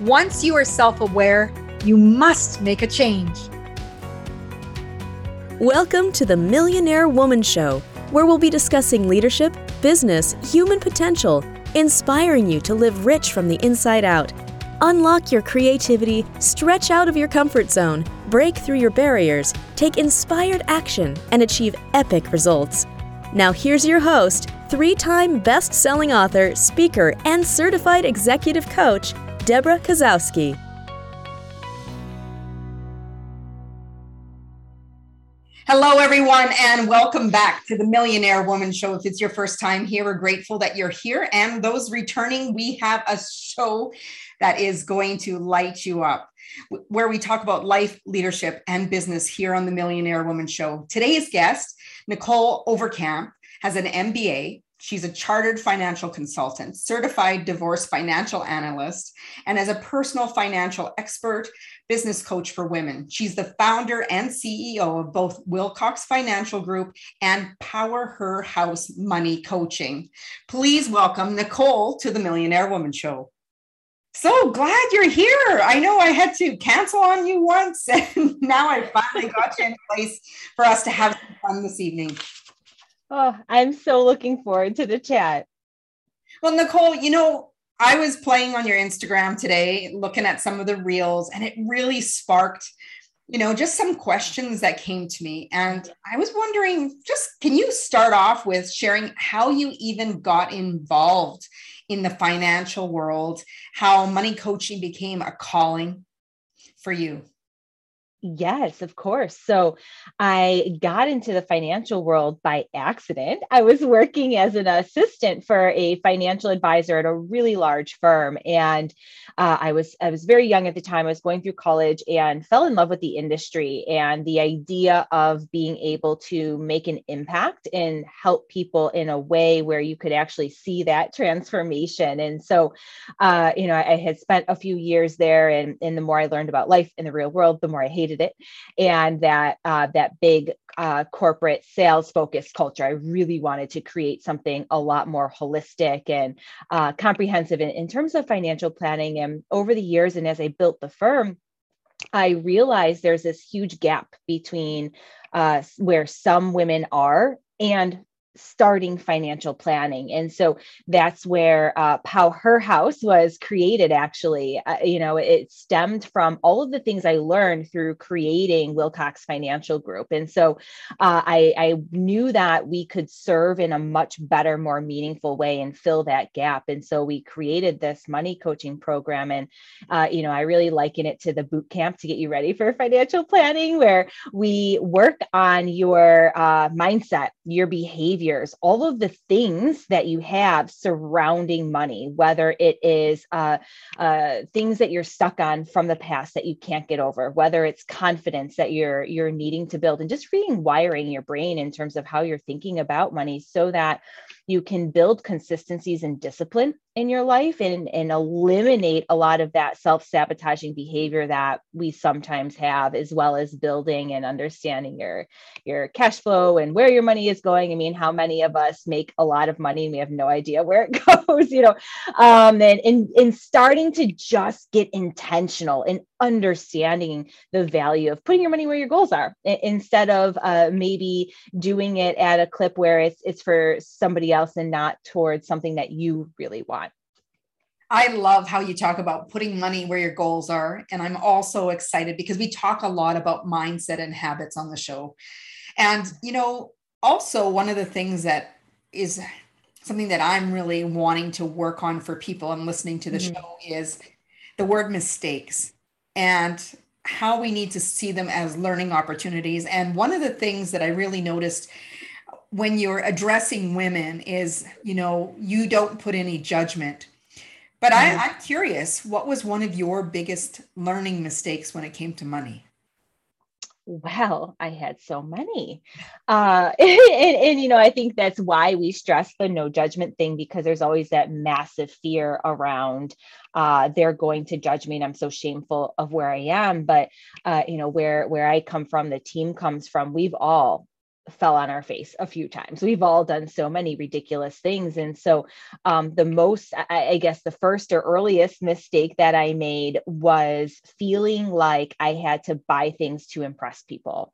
Once you are self aware, you must make a change. Welcome to the Millionaire Woman Show, where we'll be discussing leadership, business, human potential, inspiring you to live rich from the inside out. Unlock your creativity, stretch out of your comfort zone, break through your barriers, take inspired action, and achieve epic results. Now, here's your host, three time best selling author, speaker, and certified executive coach, Deborah Kasowski. Hello, everyone, and welcome back to the Millionaire Woman Show. If it's your first time here, we're grateful that you're here. And those returning, we have a show that is going to light you up, where we talk about life, leadership, and business here on the Millionaire Woman Show. Today's guest, Nicholle Overkamp, has an MBA She's a chartered financial consultant, certified divorce financial analyst, and as a personal financial expert, business coach for women. She's the founder and CEO of both Wilcox Financial Group and Power Her House Money Coaching. Please welcome Nicholle to the Millionaire Woman Show. So glad you're here. I know I had to cancel on you once, and now I finally got you in place for us to have some fun this evening. Oh, I'm so looking forward to the chat. Well, Nicholle, you know, I was playing on your Instagram today, looking at some of the reels, and it really sparked, you know, just some questions that came to me. And I was wondering, just can you start off with sharing how you even got involved in the financial world, how money coaching became a calling for you? Yes, of course. So I got into the financial world by accident. I was working as an assistant for a financial advisor at a really large firm, and uh, I was I was very young at the time. I was going through college and fell in love with the industry and the idea of being able to make an impact and help people in a way where you could actually see that transformation. And so, uh, you know, I, I had spent a few years there, and and the more I learned about life in the real world, the more I hated it and that uh, that big uh, corporate sales focused culture. I really wanted to create something a lot more holistic and uh, comprehensive. In, in terms of financial planning and over the years and as i built the firm I realized there's this huge gap between uh, where some women are and starting financial planning. And so that's where uh, PowHERhouse was created actually. Uh, you know it stemmed from all of the things i learned through creating wilcox financial group. And so uh, I, I knew that we could serve in a much better more meaningful way and fill that gap. And so we created this money coaching program. And uh, you know i really liken it to the boot camp to get you ready for financial planning where we work on your uh, mindset your behavior behaviors, all of the things that you have surrounding money, whether it is uh, uh, things that you're stuck on from the past that you can't get over, whether it's confidence that you're you're needing to build, and just rewiring your brain in terms of how you're thinking about money, so that you can build consistencies and discipline in your life and, and eliminate a lot of that self-sabotaging behavior that we sometimes have as well as building and understanding your your cash flow and where your money is going. I mean how many of us make a lot of money and we have no idea where it goes you know? Um and in in starting to just get intentional and understanding the value of putting your money where your goals are instead of uh, maybe doing it at a clip where it's it's for somebody else and not towards something that you really want I love how you talk about putting money where your goals are. And I'm also excited because we talk a lot about mindset and habits on the show. And, you know, also one of the things that is something that I'm really wanting to work on for people and listening to the mm-hmm. show is the word mistakes and how we need to see them as learning opportunities. And one of the things that I really noticed when you're addressing women is, you know, you don't put any judgment. But I, mm. I'm curious, what was one of your biggest learning mistakes when it came to money? Well i had so many. Uh and, and, you know i think that's why we stress the no judgment thing because there's always that massive fear around uh they're going to judge me and i'm so shameful of where i am. But uh you know where where i come from the team comes from we've all fell on our face a few times. We've all done so many ridiculous things. And so, um, the most, I, I, guess, the first or earliest mistake that I made was feeling like I had to buy things to impress people,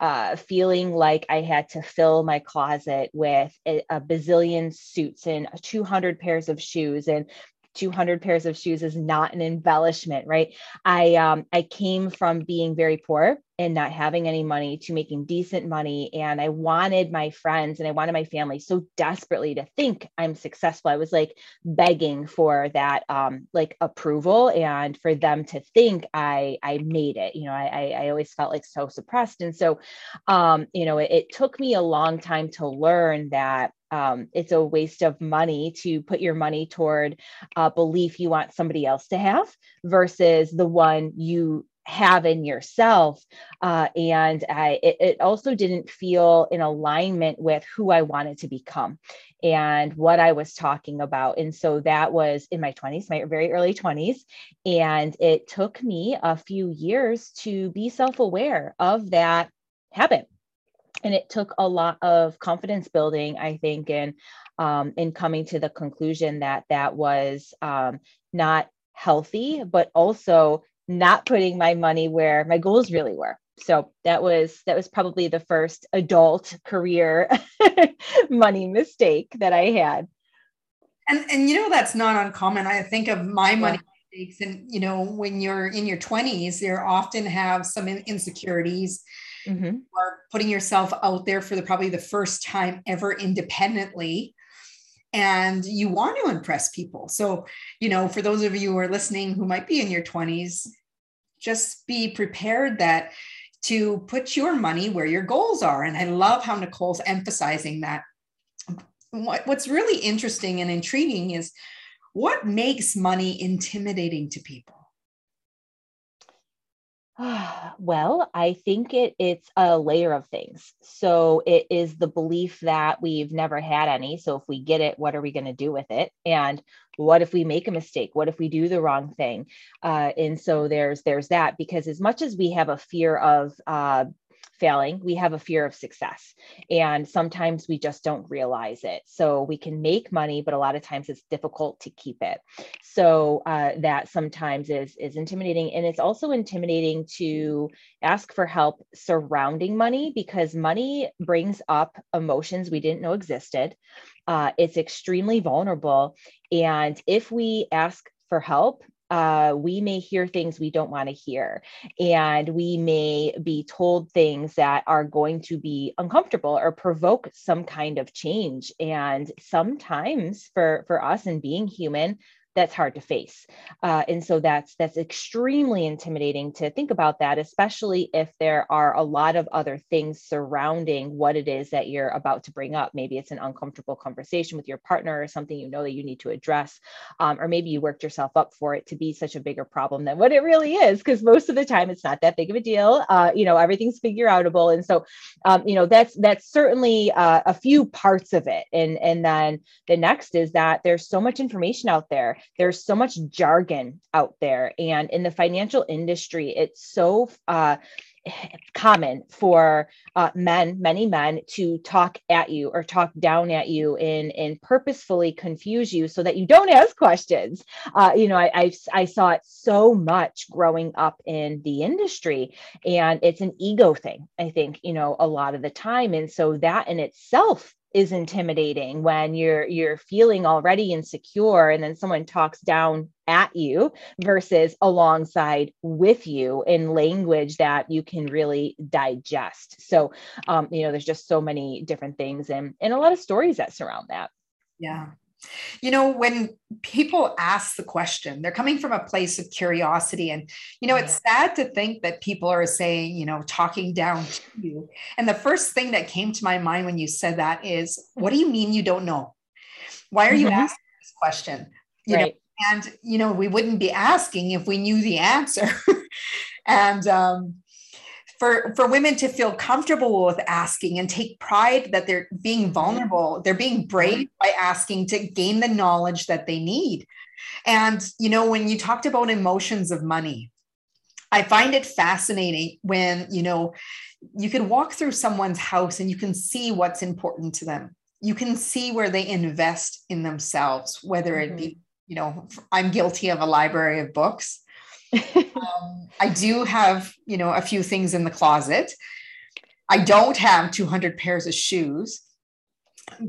uh, feeling like I had to fill my closet with a, a bazillion suits and 200 pairs of shoes and 200 pairs of shoes is not an embellishment right? I um i came from being very poor and not having any money to making decent money and i wanted my friends and i wanted my family so desperately to think i'm successful. I was like begging for that um like approval and for them to think i i made it you know i i always felt like so suppressed. And so um you know it, it took me a long time to learn that um, it's a waste of money to put your money toward a belief you want somebody else to have versus the one you have in yourself. Uh, and I, it, it, also didn't feel in alignment with who i wanted to become and what i was talking about. And so that was in my 20s my very early 20s and it took me a few years to be self-aware of that habit and it took a lot of confidence building i think in um, in coming to the conclusion that that was um, not healthy but also not putting my money where my goals really were. So that was that was probably the first adult career money mistake that i had. And and you know that's not uncommon. I think of my money yeah. mistakes and you know when you're in your 20s you often have some insecurities mm-hmm. or putting yourself out there for the probably the first time ever independently. And you want to impress people. So you know for those of you who are listening who might be in your 20s just be prepared that to put your money where your goals are. And i love how nicholle's emphasizing that. What, what's really interesting and intriguing is what makes money intimidating to people well, I think it it's a layer of things. So it is the belief that we've never had any. So if we get it, what are we going to do with it? And what if we make a mistake? What if we do the wrong thing? Uh, and so there's there's that because as much as we have a fear of uh, failing, we have a fear of success. And sometimes we just don't realize it. So we can make money, but a lot of times it's difficult to keep it. So uh, that sometimes is, is intimidating. And it's also intimidating to ask for help surrounding money because money brings up emotions we didn't know existed. Uh, it's extremely vulnerable. And if we ask for help, uh, we may hear things we don't want to hear, and we may be told things that are going to be uncomfortable or provoke some kind of change. And sometimes, for for us and being human, that's hard to face. Uh, and so that's that's extremely intimidating to think about that especially if there are a lot of other things surrounding what it is that you're about to bring up. Maybe it's an uncomfortable conversation with your partner or something you know that you need to address um, or maybe you worked yourself up for it to be such a bigger problem than what it really is because most of the time it's not that big of a deal. Uh, you know everything's figure outable. And so um, you know that's that's certainly uh, a few parts of it. And and then the next is that there's so much information out there there's so much jargon out there and in the financial industry it's so uh, common for uh, men, many men, to talk at you or talk down at you and and purposefully confuse you so that you don't ask questions. Uh, you know, I, I I saw it so much growing up in the industry, and it's an ego thing. I think you know a lot of the time, and so that in itself is intimidating when you're you're feeling already insecure and then someone talks down at you versus alongside with you in language that you can really digest. So um, you know there's just so many different things and and a lot of stories that surround that. Yeah you know when people ask the question they're coming from a place of curiosity and you know it's sad to think that people are saying you know talking down to you and the first thing that came to my mind when you said that is what do you mean you don't know why are you mm-hmm. asking this question you right. know and you know we wouldn't be asking if we knew the answer and um for for women to feel comfortable with asking and take pride that they're being vulnerable they're being brave by asking to gain the knowledge that they need and you know when you talked about emotions of money I find it fascinating when, you know, you can walk through someone's house and you can see what's important to them. You can see where they invest in themselves, whether it be, mm-hmm. you know, I'm guilty of a library of books. Um, I do have, you know, a few things in the closet. I don't have 200 pairs of shoes,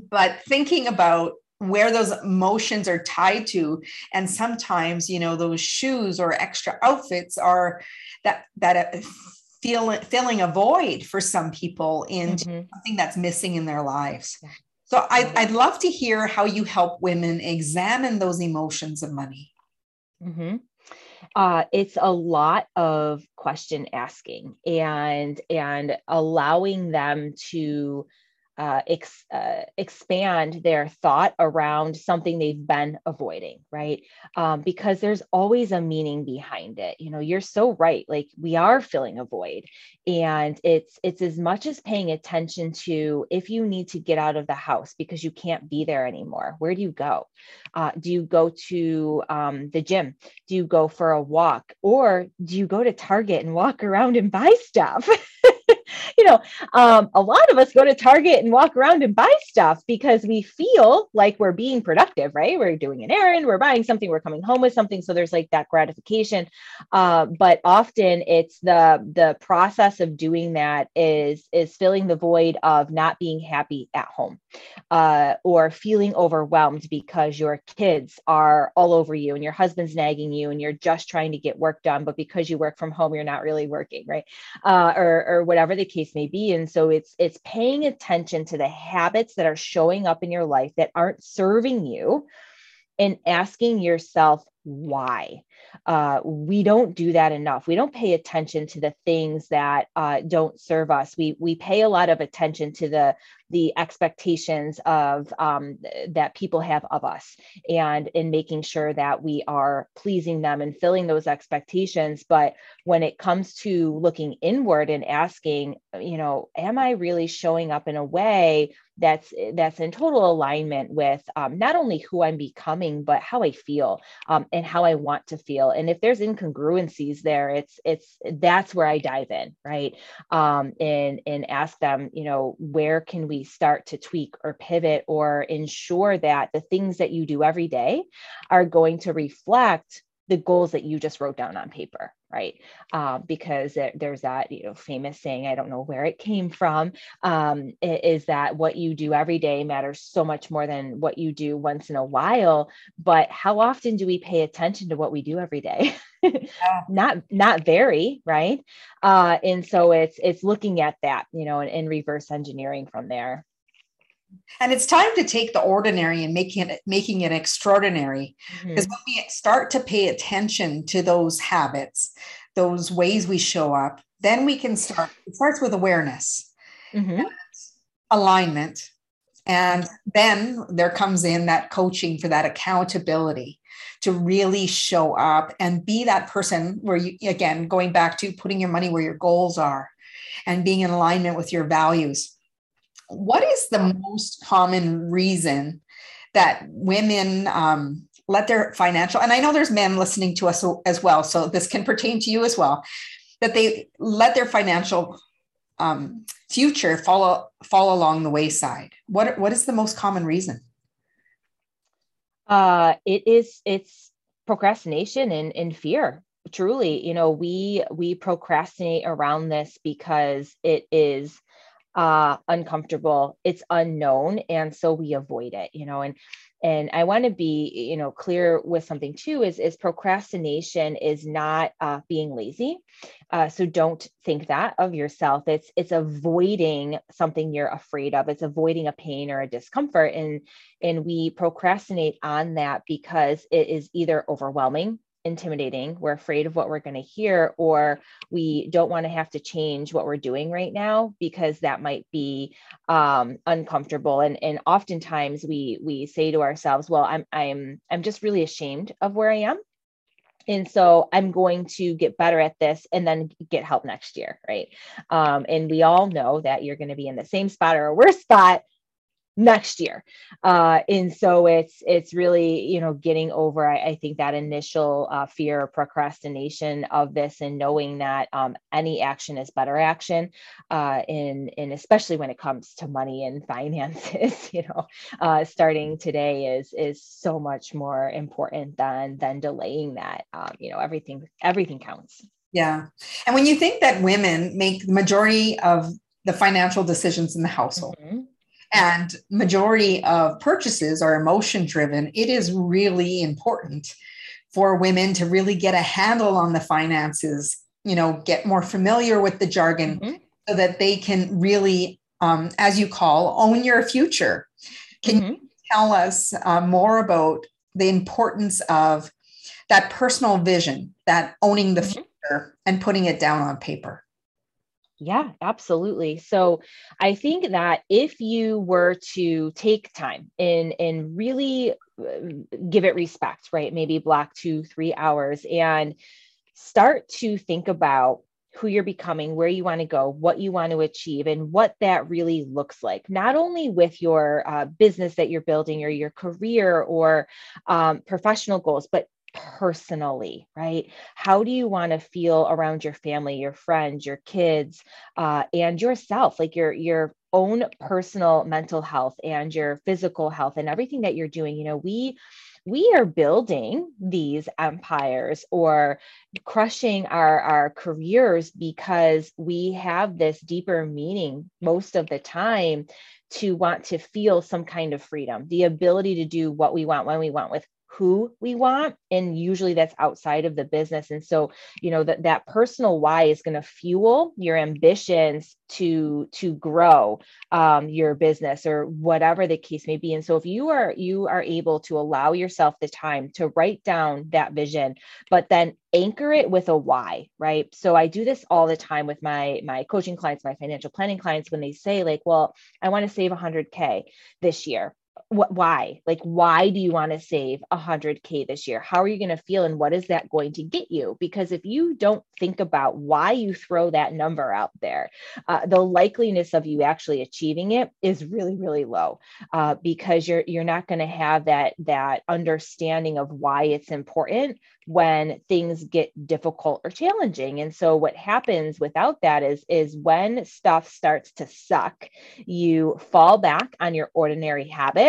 but thinking about where those emotions are tied to and sometimes you know those shoes or extra outfits are that that uh, feel filling a void for some people in mm-hmm. something that's missing in their lives so I, i'd love to hear how you help women examine those emotions of money mm-hmm. Uh, it's a lot of question asking and and allowing them to uh, ex, uh, expand their thought around something they've been avoiding, right? Um, because there's always a meaning behind it. You know, you're so right. Like we are filling a void, and it's it's as much as paying attention to if you need to get out of the house because you can't be there anymore. Where do you go? Uh, do you go to um, the gym? Do you go for a walk, or do you go to Target and walk around and buy stuff? you know, um, a lot of us go to Target and walk around and buy stuff because we feel like we're being productive, right? We're doing an errand, we're buying something, we're coming home with something. So there's like that gratification. Uh, but often it's the the process of doing that is is filling the void of not being happy at home uh, or feeling overwhelmed because your kids are all over you and your husband's nagging you and you're just trying to get work done, but because you work from home, you're not really working, right? Uh, or or whatever the case may be. And so it's it's paying attention to the habits that are showing up in your life that aren't serving you and asking yourself why uh, we don't do that enough. We don't pay attention to the things that uh, don't serve us. We we pay a lot of attention to the the expectations of um, that people have of us and in making sure that we are pleasing them and filling those expectations. But when it comes to looking inward and asking you know am i really showing up in a way that's that's in total alignment with um, not only who i'm becoming but how i feel um, and how i want to feel. And if there's incongruencies there it's it's that's where i dive in right? Um, and and ask them you know where can we start to tweak or pivot or ensure that the things that you do every day are going to reflect the goals that you just wrote down on paper right? Uh, because there's that you know famous saying i don't know where it came from um, is that what you do every day matters so much more than what you do once in a while but how often do we pay attention to what we do every day? Not not very right? Uh, and so it's it's looking at that you know and, and reverse engineering from there and it's time to take the ordinary and making it making it extraordinary mm-hmm. because when we start to pay attention to those habits those ways we show up then we can start it starts with awareness mm-hmm. alignment and then there comes in that coaching for that accountability to really show up and be that person where you again going back to putting your money where your goals are and being in alignment with your values what is the most common reason that women um, let their financial and i know there's men listening to us as well so this can pertain to you as well that they let their financial um, future fall fall along the wayside. What what is the most common reason? Uh it is it's procrastination and, and fear. Truly you know we we procrastinate around this because it is uh, uncomfortable. It's unknown and so we avoid it you know and and i want to be you know clear with something too is is procrastination is not uh, being lazy. Uh, so don't think that of yourself. It's it's avoiding something you're afraid of. It's avoiding a pain or a discomfort and and we procrastinate on that because it is either overwhelming intimidating. We're afraid of what we're going to hear, or we don't want to have to change what we're doing right now because that might be um, uncomfortable. And and oftentimes we we say to ourselves, "Well, I'm I'm I'm just really ashamed of where I am." And so I'm going to get better at this and then get help next year. Right. Um, and we all know that you're going to be in the same spot or a worse spot next year. Uh, and so it's it's really you know getting over i, I think that initial uh, fear or procrastination of this and knowing that um, any action is better action uh, in and especially when it comes to money and finances you know uh, starting today is is so much more important than than delaying that um, you know everything everything counts. Yeah. And when you think that women make the majority of the financial decisions in the household mm-hmm and majority of purchases are emotion driven it is really important for women to really get a handle on the finances you know get more familiar with the jargon mm-hmm. so that they can really um, as you call own your future can mm-hmm. you tell us uh, more about the importance of that personal vision that owning the mm-hmm. future and putting it down on paper yeah, absolutely. So I think that if you were to take time and and really uh, give it respect, right? Maybe block two, three hours and start to think about who you're becoming, where you want to go, what you want to achieve, and what that really looks like. Not only with your uh, business that you're building or your career or um, professional goals, but personally, right? How do you want to feel around your family, your friends, your kids, uh, and yourself, like your your own personal mental health and your physical health and everything that you're doing? You know, we we are building these empires or crushing our, our careers because we have this deeper meaning most of the time to want to feel some kind of freedom, the ability to do what we want when we want with who we want and usually that's outside of the business. And so you know that that personal why is going to fuel your ambitions to to grow um, your business or whatever the case may be. And so if you are you are able to allow yourself the time to write down that vision but then anchor it with a why right? So i do this all the time with my my coaching clients my financial planning clients when they say like well i want to save 100k this year why? Like why do you want to save 100k this year? How are you going to feel and what is that going to get you? Because if you don't think about why you throw that number out there uh, the likeliness of you actually achieving it is really really low uh, because you're you're not going to have that that understanding of why it's important when things get difficult or challenging. And so what happens without that is is when stuff starts to suck you fall back on your ordinary habit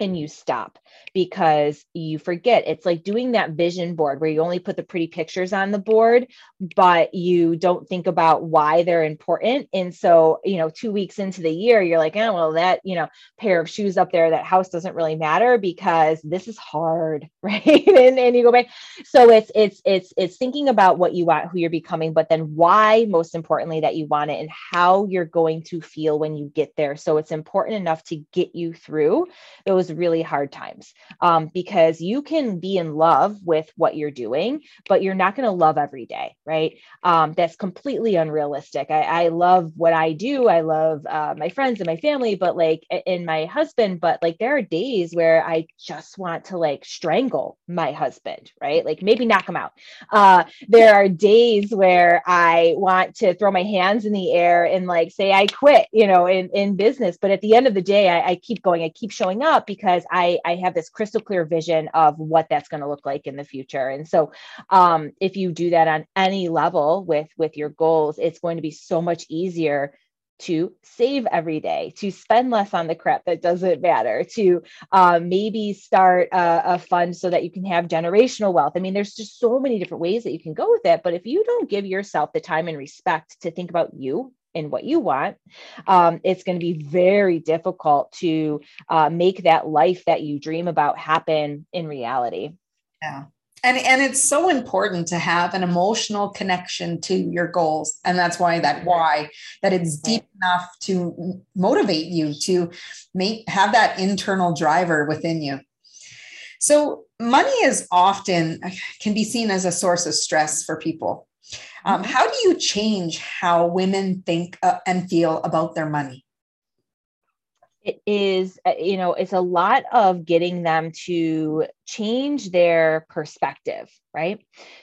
and you stop because you forget. It's like doing that vision board where you only put the pretty pictures on the board, but you don't think about why they're important. And so, you know, two weeks into the year, you're like, oh, well, that, you know, pair of shoes up there, that house doesn't really matter because this is hard, right? and, and you go back. So it's, it's, it's, it's thinking about what you want, who you're becoming, but then why, most importantly, that you want it and how you're going to feel when you get there. So it's important enough to get you through those those really hard times um, because you can be in love with what you're doing, but you're not going to love every day, right? Um, that's completely unrealistic. I, I, love what I do. I love uh, my friends and my family, but like, in my husband, but like, there are days where I just want to like strangle my husband, right? Like, maybe knock him out. Uh, there are days where I want to throw my hands in the air and like say, I quit, you know, in, in business. But at the end of the day, I, I keep going, I keep showing up because I, I have this crystal clear vision of what that's going to look like in the future. And so um, if you do that on any level with with your goals, it's going to be so much easier to save every day, to spend less on the crap that doesn't matter, to um, maybe start a, a, fund so that you can have generational wealth. I mean, there's just so many different ways that you can go with it. But if you don't give yourself the time and respect to think about you and what you want, um, it's going to be very difficult to uh, make that life that you dream about happen in reality. Yeah. And, and it's so important to have an emotional connection to your goals. And that's why that why that it's deep enough to motivate you to make have that internal driver within you. So money is often can be seen as a source of stress for people um, mm-hmm. how do you change how women think uh, and feel about their money? It is uh, you know it's a lot of getting them to change their perspective right?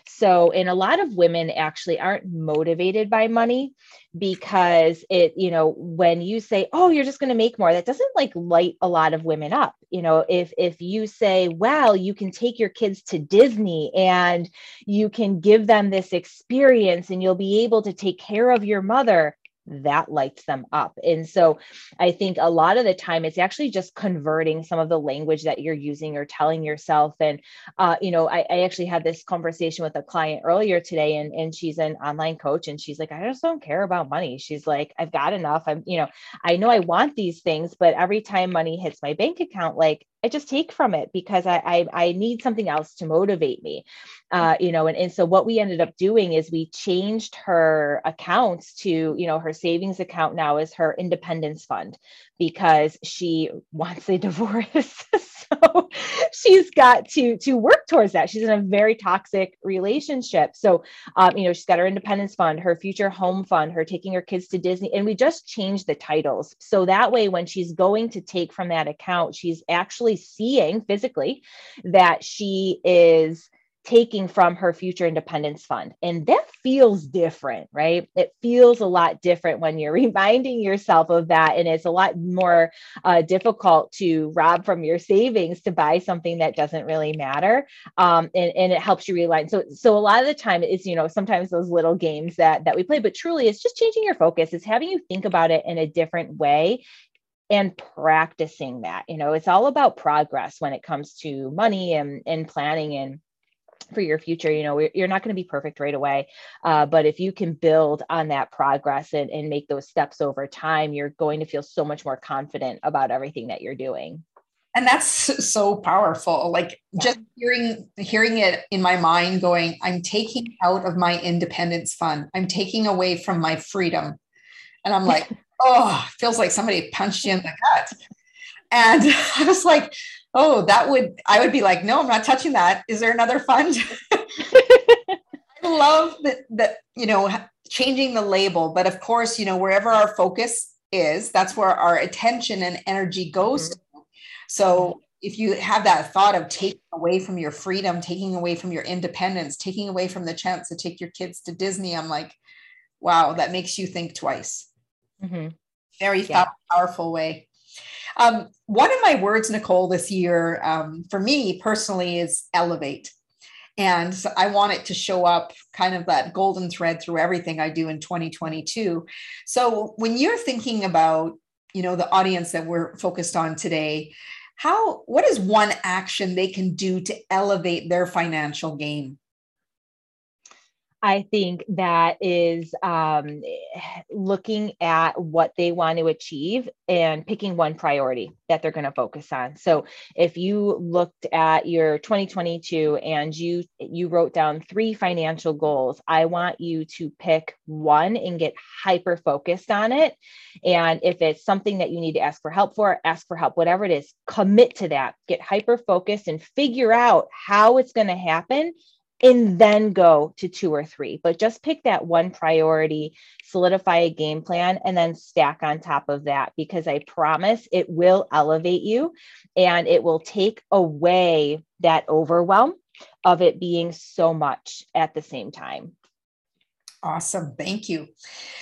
So and a lot of women actually aren't motivated by money because it you know when you say oh you're just going to make more that doesn't like light a lot of women up. You know if if you say well you can take your kids to disney and you can give them this experience and you'll be able to take care of your mother that lights them up. And so I think a lot of the time it's actually just converting some of the language that you're using or telling yourself. And, uh, you know, I, I, actually had this conversation with a client earlier today, and, and she's an online coach. And she's like, I just don't care about money. She's like, I've got enough. I'm, you know, I know I want these things, but every time money hits my bank account, like I just take from it because I, I, I need something else to motivate me, uh, you know. And, and so what we ended up doing is we changed her accounts to you know her savings account now is her independence fund because she wants a divorce. so she's got to to work towards that. She's in a very toxic relationship. So um, you know she's got her independence fund, her future home fund, her taking her kids to Disney, and we just changed the titles so that way when she's going to take from that account, she's actually seeing physically that she is taking from her future independence fund. And that feels different, right? It feels a lot different when you're reminding yourself of that. And it's a lot more uh, difficult to rob from your savings to buy something that doesn't really matter. Um, and, and it helps you realign. So, so a lot of the time it's, you know, sometimes those little games that, that we play, but truly it's just changing your focus. It's having you think about it in a different way and practicing that you know it's all about progress when it comes to money and, and planning and for your future you know you're not going to be perfect right away uh, but if you can build on that progress and, and make those steps over time you're going to feel so much more confident about everything that you're doing. And that's so powerful like just hearing hearing it in my mind going i'm taking out of my independence fund. I'm taking away from my freedom. And i'm like oh, feels like somebody punched you in the gut. And I was like, oh, that would, I would be like, no, I'm not touching that. Is there another fund? I love that, that, you know, changing the label. But of course, you know, wherever our focus is, that's where our attention and energy goes. Mm-hmm. So if you have that thought of taking away from your freedom, taking away from your independence, taking away from the chance to take your kids to Disney, I'm like, wow, that makes you think twice. Mm-hmm. Very yeah. powerful way. Um, one of my words, Nicholle, this year um, for me personally is elevate. And so I want it to show up kind of that golden thread through everything I do in 2022. So when you're thinking about, you know, the audience that we're focused on today, how what is one action they can do to elevate their financial game? I think that is um, looking at what they want to achieve and picking one priority that they're going to focus on. So if you looked at your 2022 and you you wrote down three financial goals, I want you to pick one and get hyper focused on it. And if it's something that you need to ask for help for, ask for help, whatever it is, commit to that. Get hyper focused and figure out how it's going to happen and then go to two or three. But just pick that one priority, solidify a game plan, and then stack on top of that because I promise it will elevate you and it will take away that overwhelm of it being so much at the same time. Awesome. Thank you.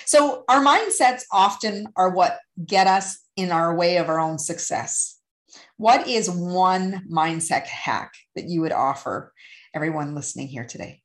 So, our mindsets often are what get us in our way of our own success. What is one mindset hack that you would offer everyone listening here today?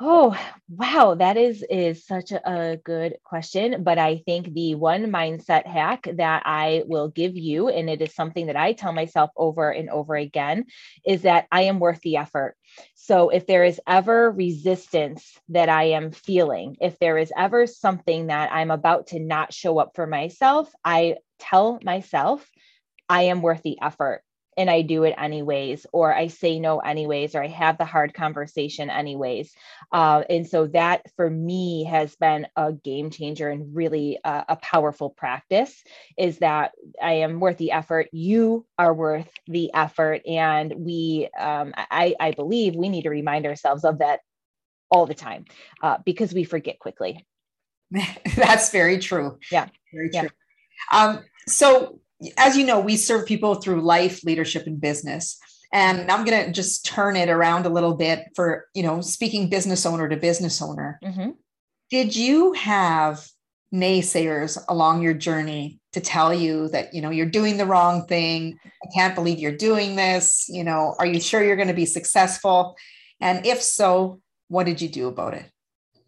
Oh, wow, that is is such a, good question, but I think the one mindset hack that I will give you and it is something that I tell myself over and over again is that I am worth the effort. So if there is ever resistance that I am feeling, if there is ever something that I'm about to not show up for myself, I tell myself I am worth the effort and I do it anyways, or I say no anyways, or I have the hard conversation anyways. Uh, and so that for me has been a game changer and really a, a powerful practice is that I am worth the effort. You are worth the effort. And we, um, I, I believe we need to remind ourselves of that all the time uh, because we forget quickly. That's very true. Yeah. Very true. Yeah. Um, so, as you know, we serve people through life, leadership, and business. And I'm going to just turn it around a little bit for, you know, speaking business owner to business owner. Mm-hmm. Did you have naysayers along your journey to tell you that, you know, you're doing the wrong thing? I can't believe you're doing this. You know, are you sure you're going to be successful? And if so, what did you do about it?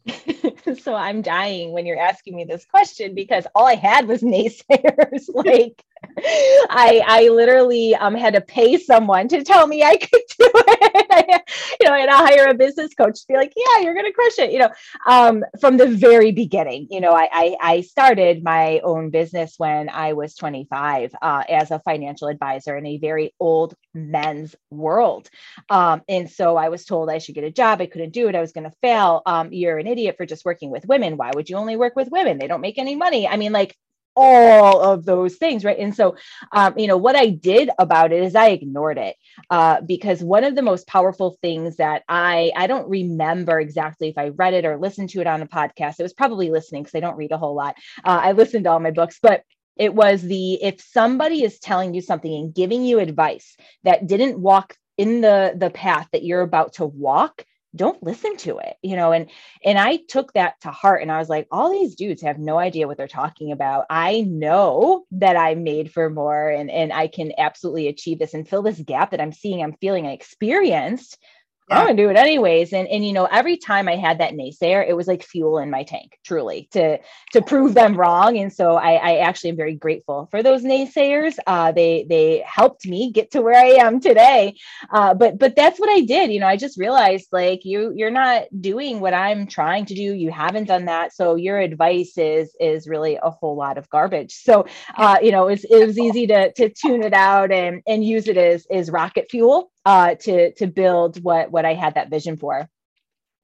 so I'm dying when you're asking me this question because all I had was naysayers. like I I literally um had to pay someone to tell me I could do it. you know, and I hire a business coach to be like, yeah, you're gonna crush it. You know, um, from the very beginning. You know, I I, I started my own business when I was 25 uh, as a financial advisor in a very old men's world. Um, and so I was told I should get a job. I couldn't do it. I was to fail. Um, you're an idiot for just working with women. Why would you only work with women? They don't make any money. I mean, like all of those things right? And so um, you know what i did about it is i ignored it uh, because one of the most powerful things that i i don't remember exactly if i read it or listened to it on a podcast. It was probably listening because i don't read a whole lot. Uh, i listened to all my books but it was the if somebody is telling you something and giving you advice that didn't walk in the the path that you're about to walk don't listen to it you know and and i took that to heart and i was like all these dudes have no idea what they're talking about. I know that i'm made for more and and i can absolutely achieve this and fill this gap that i'm seeing i'm feeling i experienced yeah. I'm gonna do it anyways. And and you know, every time I had that naysayer, it was like fuel in my tank, truly, to to prove them wrong. And so I, I actually am very grateful for those naysayers. Uh, they they helped me get to where I am today. Uh, but but that's what I did. You know, I just realized like you you're not doing what I'm trying to do. You haven't done that. So your advice is is really a whole lot of garbage. So uh, you know, it's it was easy to to tune it out and and use it as is rocket fuel uh, to to build what what I had that vision for.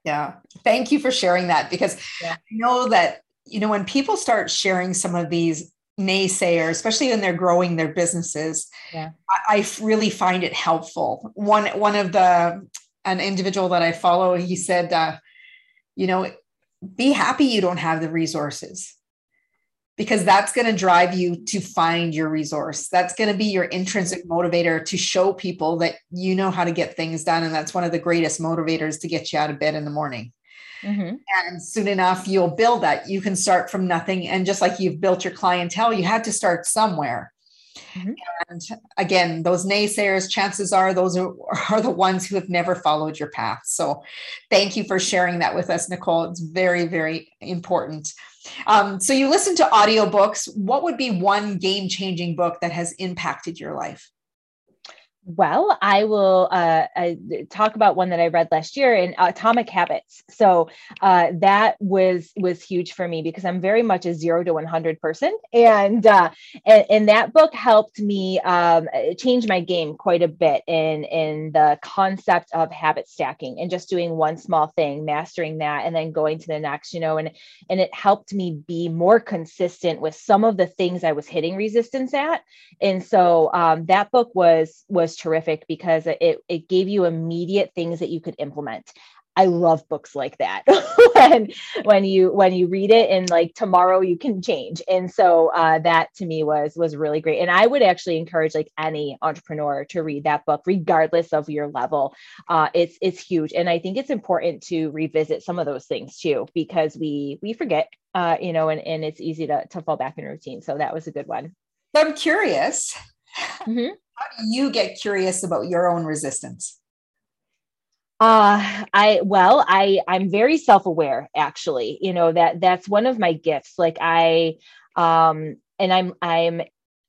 Yeah, thank you for sharing that because yeah. I know that you know when people start sharing some of these naysayers, especially when they're growing their businesses, yeah. I, I really find it helpful. One one of the an individual that I follow, he said, uh, you know, be happy you don't have the resources because that's going to drive you to find your resource. That's going to be your intrinsic motivator to show people that you know how to get things done. And that's one of the greatest motivators to get you out of bed in the morning. Mm-hmm. And soon enough, you'll build that. You can start from nothing. And just like you've built your clientele, you had to start somewhere. Mm-hmm. And again, those naysayers, chances are those are, are the ones who have never followed your path. So thank you for sharing that with us, Nicholle. It's very, very important. Um, so you listen to audiobooks. What would be one game changing book that has impacted your life? Well, I will uh, uh, talk about one that I read last year in Atomic Habits. So uh, that was was huge for me because I'm very much a zero to 100 person, and uh, and, and, that book helped me um, change my game quite a bit in in the concept of habit stacking and just doing one small thing, mastering that, and then going to the next. You know, and and it helped me be more consistent with some of the things I was hitting resistance at, and so um, that book was was was terrific because it it gave you immediate things that you could implement. I love books like that when when you when you read it and like tomorrow you can change. And so uh, that to me was was really great. And I would actually encourage like any entrepreneur to read that book, regardless of your level. Uh, it's it's huge, and I think it's important to revisit some of those things too because we we forget, uh, you know, and and it's easy to to fall back in routine. So that was a good one. I'm curious. Mm-hmm. How do you get curious about your own resistance? uh i well i i'm very self-aware actually. You know that that's one of my gifts. Like i um and i'm i'm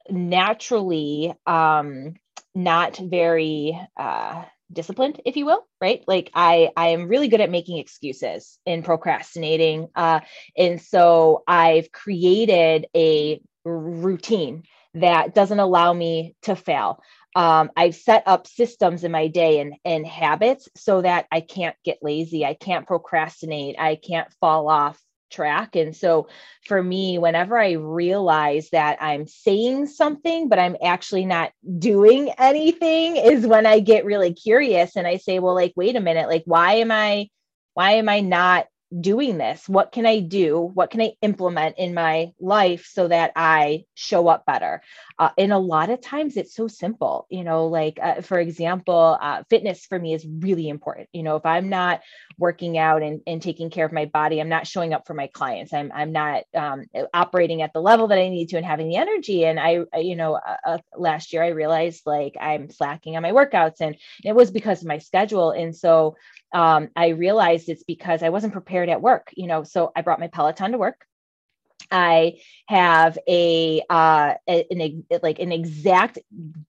naturally um not very uh disciplined if you will right? Like i i am really good at making excuses and procrastinating. Uh and so i've created a routine that doesn't allow me to fail. Um, I've set up systems in my day and, and habits so that I can't get lazy, I can't procrastinate, I can't fall off track. And so for me, whenever I realize that I'm saying something, but I'm actually not doing anything, is when I get really curious and I say, well, like, wait a minute, like, why am I, why am I not doing this? What can i do? What can i implement in my life so that i show up better uh, and a lot of times it's so simple you know like uh, for example uh, fitness for me is really important you know if i'm not working out and, and taking care of my body i'm not showing up for my clients i'm, I'm not um, operating at the level that i need to and having the energy and i you know uh, uh, last year i realized like i'm slacking on my workouts and it was because of my schedule and so um, I realized it's because I wasn't prepared at work, you know. So I brought my Peloton to work. I have a uh an like an exact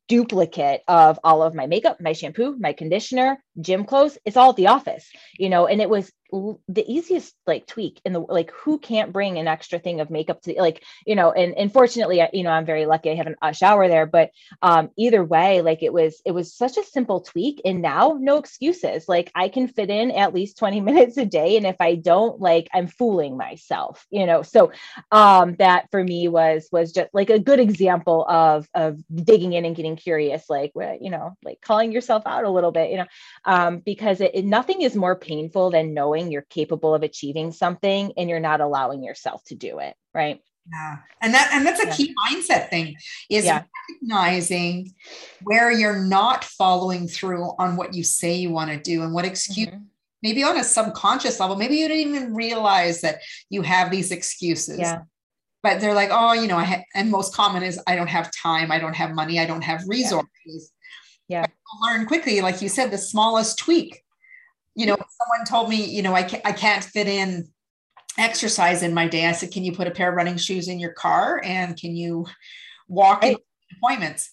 duplicate of all of my makeup, my shampoo, my conditioner, gym clothes. It's all at the office, you know, and it was the easiest like tweak in the like who can't bring an extra thing of makeup to like you know and and you know i'm very lucky i have an, a shower there but um either way like it was it was such a simple tweak and now no excuses like i can fit in at least 20 minutes a day and if i don't like i'm fooling myself you know so um that for me was was just like a good example of of digging in and getting curious like you know like calling yourself out a little bit you know um because it, it nothing is more painful than knowing you're capable of achieving something and you're not allowing yourself to do it right yeah and that and that's a yeah. key mindset thing is yeah. recognizing where you're not following through on what you say you want to do and what excuse mm-hmm. maybe on a subconscious level maybe you didn't even realize that you have these excuses yeah but they're like oh you know and most common is i don't have time i don't have money i don't have resources yeah, learn quickly like you said the smallest tweak you know, someone told me, you know, I can't, I can't fit in exercise in my day. I said, can you put a pair of running shoes in your car and can you walk in appointments?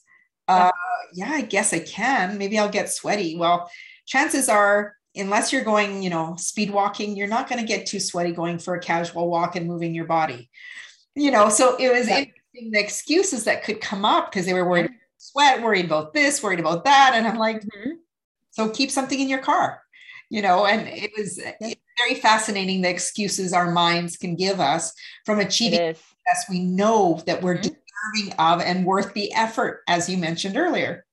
Uh, yeah, I guess I can. Maybe I'll get sweaty. Well, chances are, unless you're going, you know, speed walking, you're not going to get too sweaty going for a casual walk and moving your body. You know, so it was yeah. interesting the excuses that could come up because they were worried sweat, worried about this, worried about that. And I'm like, mm-hmm. so keep something in your car you know and it was very fascinating the excuses our minds can give us from achieving success we know that we're mm-hmm. deserving of and worth the effort as you mentioned earlier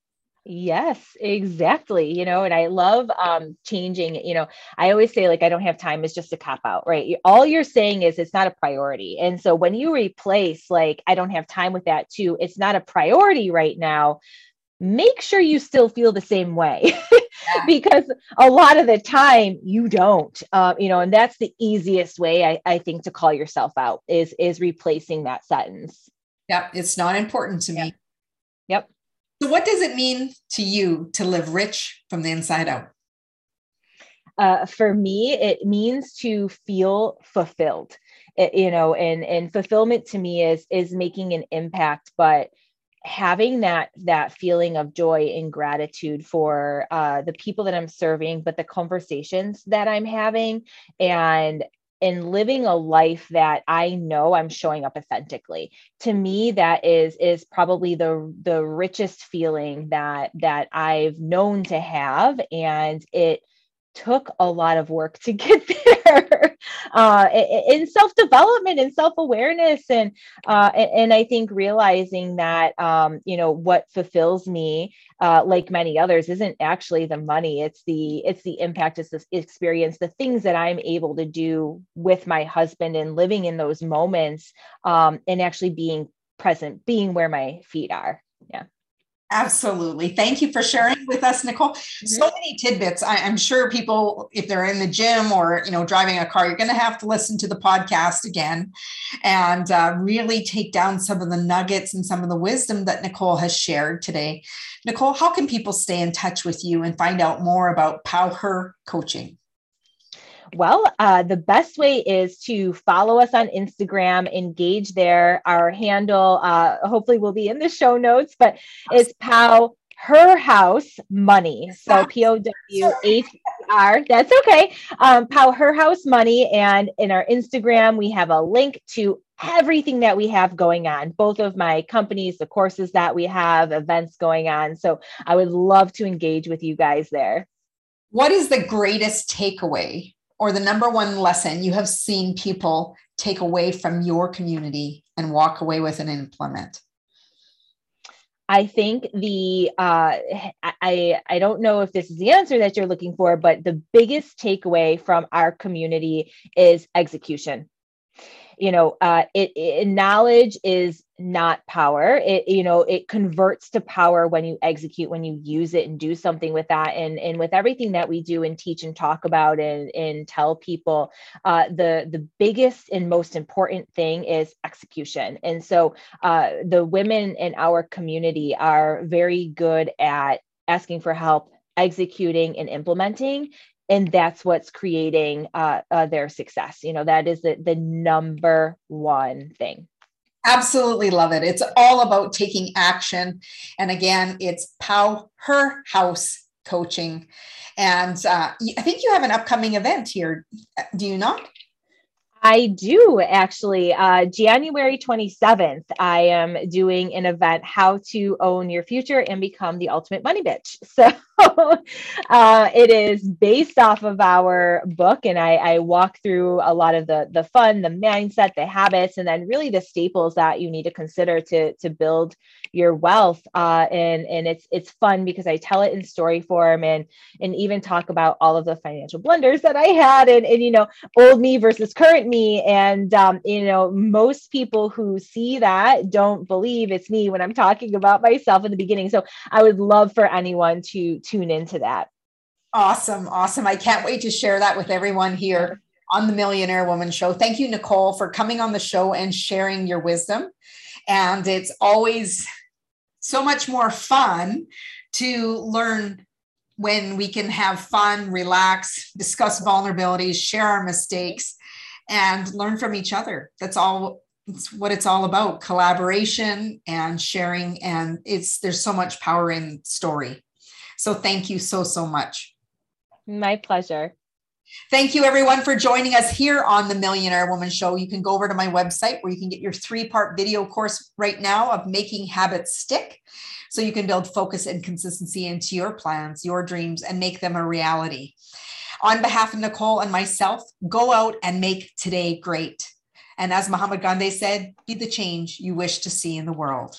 Yes, exactly. You know, and I love um changing, you know, I always say like I don't have time is just a cop out, right? All you're saying is it's not a priority. And so when you replace like I don't have time with that too, it's not a priority right now, make sure you still feel the same way because a lot of the time you don't uh, you know and that's the easiest way I, I think to call yourself out is is replacing that sentence yep it's not important to me yep so what does it mean to you to live rich from the inside out? Uh, for me it means to feel fulfilled. It, you know and and fulfillment to me is is making an impact but having that that feeling of joy and gratitude for uh, the people that i'm serving but the conversations that i'm having and and living a life that i know i'm showing up authentically. To me that is is probably the the richest feeling that that i've known to have and it took a lot of work to get there uh, in self-development and self-awareness and, uh, and i think realizing that um, you know what fulfills me uh, like many others isn't actually the money. It's the it's the impact it's the experience the things that i'm able to do with my husband and living in those moments um, and actually being present being where my feet are. Yeah Absolutely. Thank you for sharing with us, Nicholle. Mm-hmm. So many tidbits. I, am sure people, if they're in the gym or you know driving a car, you're going to have to listen to the podcast again and uh, really take down some of the nuggets and some of the wisdom that Nicholle has shared today. Nicholle, how can people stay in touch with you and find out more about PowHer Coaching? Well, uh, the best way is to follow us on Instagram, engage there. Our handle, uh, hopefully, will be in the show notes, but it's Pow Her House Money. So P O W H R. That's okay. Um, PowHERhouse Money. And in our Instagram, we have a link to everything that we have going on, both of my companies, the courses that we have, events going on. So I would love to engage with you guys there. What is the greatest takeaway or the number one lesson you have seen people take away from your community and walk away with and implement? I think the uh, I I don't know if this is the answer that you're looking for, but the biggest takeaway from our community is execution you know uh, it, it, knowledge is not power. It you know it converts to power when you execute when you use it and do something with that. And and with everything that we do and teach and talk about and and tell people uh, the the biggest and most important thing is execution. And so uh, the women in our community are very good at asking for help executing and implementing and that's what's creating uh, uh, their success. You know that is the, the number one thing. Absolutely love it. It's all about taking action. And again it's PowHERhouse coaching. And uh, i think you have an upcoming event here. Do you not? I do actually. Uh, January 27th, I am doing an event, How to Own Your Future and Become the Ultimate Money Bitch. So uh, it is based off of our book, and I, I, walk through a lot of the, the fun, the mindset, the habits, and then really the staples that you need to consider to, to build your wealth. Uh, and and it's it's fun because I tell it in story form and and even talk about all of the financial blunders that I had and, and you know, old me versus current me. And, um, you know, most people who see that don't believe it's me when I'm talking about myself in the beginning. So I would love for anyone to tune into that. Awesome. Awesome. I can't wait to share that with everyone here on the Millionaire Woman Show. Thank you, Nicholle, for coming on the show and sharing your wisdom. And it's always so much more fun to learn when we can have fun, relax, discuss vulnerabilities, share our mistakes, and learn from each other. That's all it's what it's all about collaboration and sharing and it's there's so much power in story so thank you so so much my pleasure Thank you, everyone, for joining us here on the Millionaire Woman Show. You can go over to my website where you can get your three part video course right now of making habits stick. So you can build focus and consistency into your plans, your dreams, and make them a reality. On behalf of Nicholle and myself, go out and make today great. And as Muhammad Gandhi said, be the change you wish to see in the world.